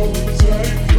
Don't take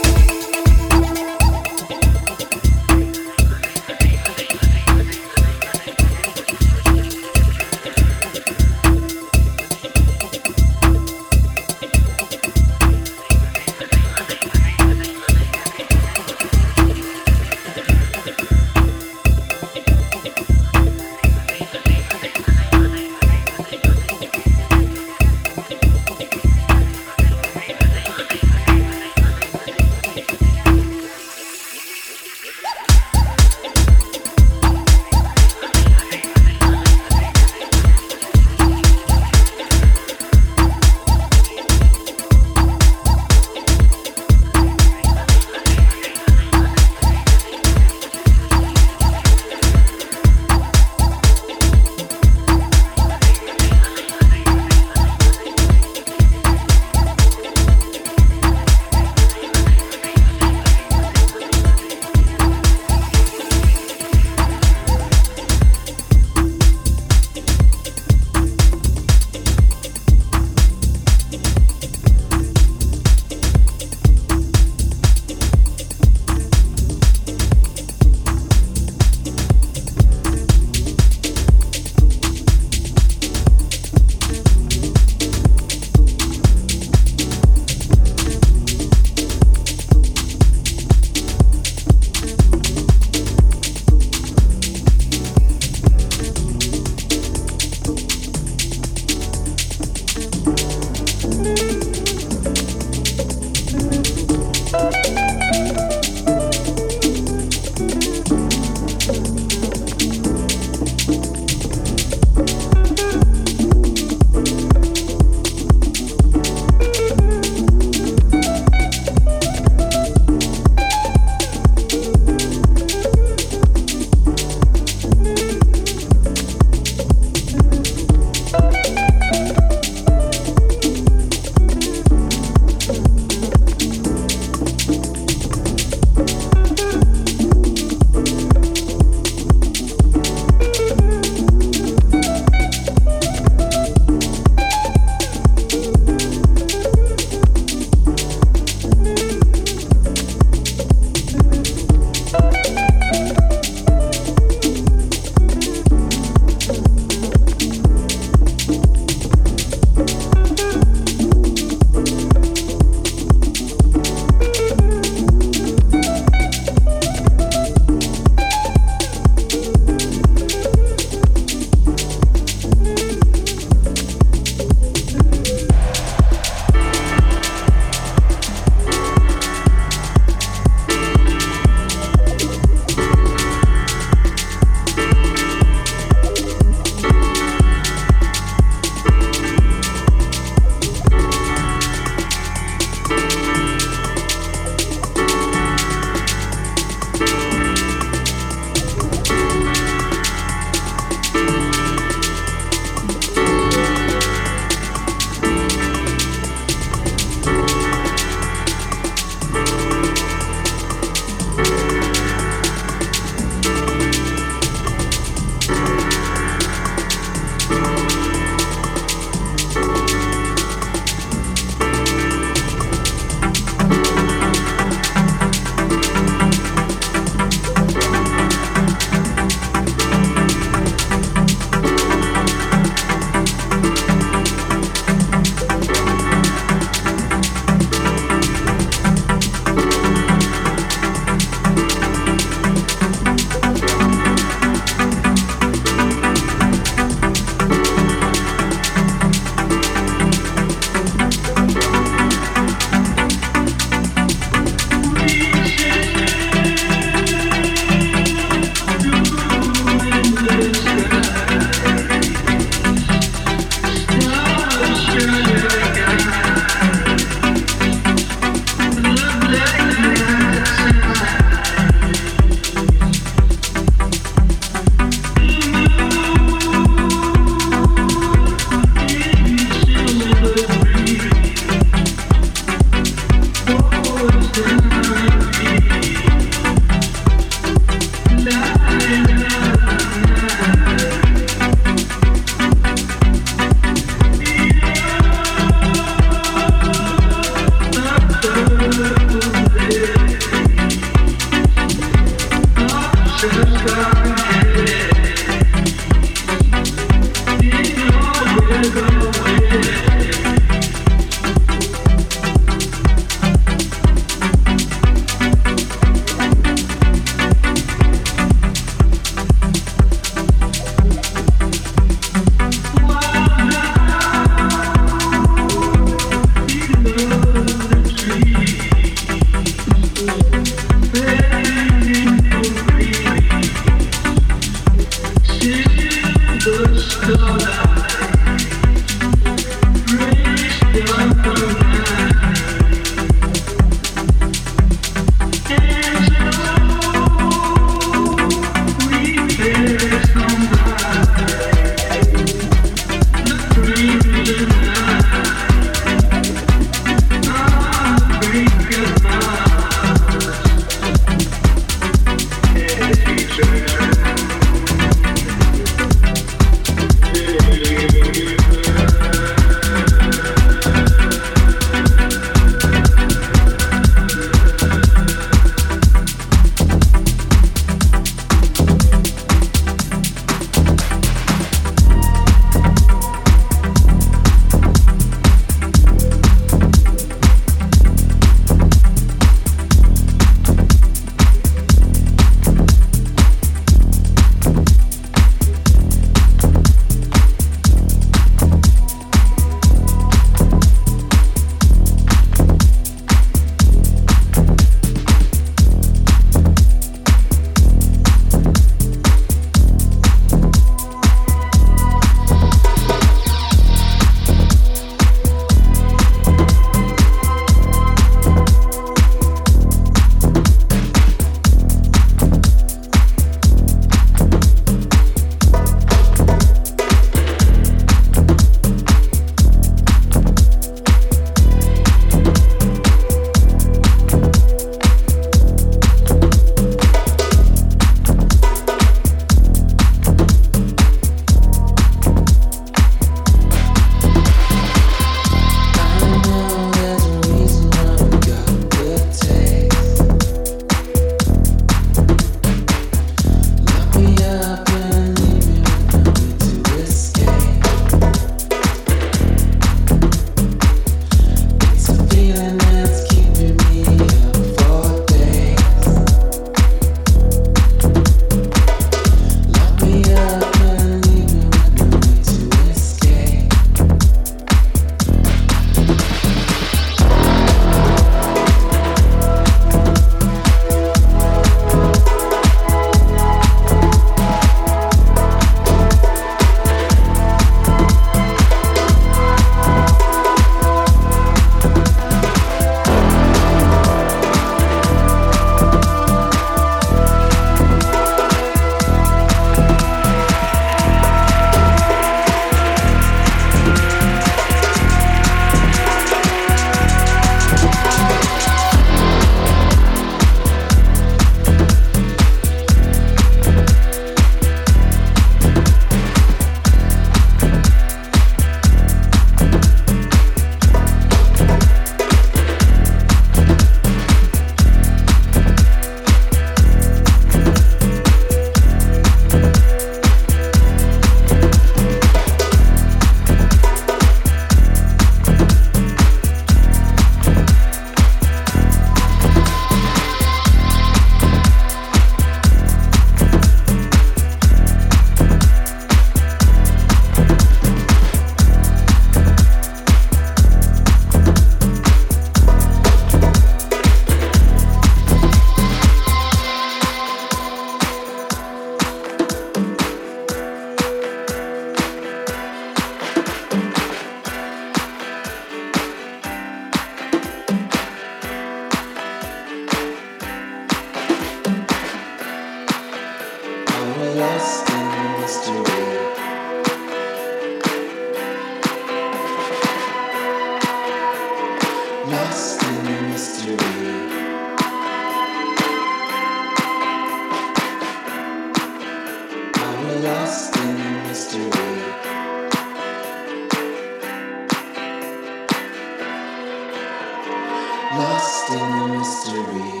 mystery.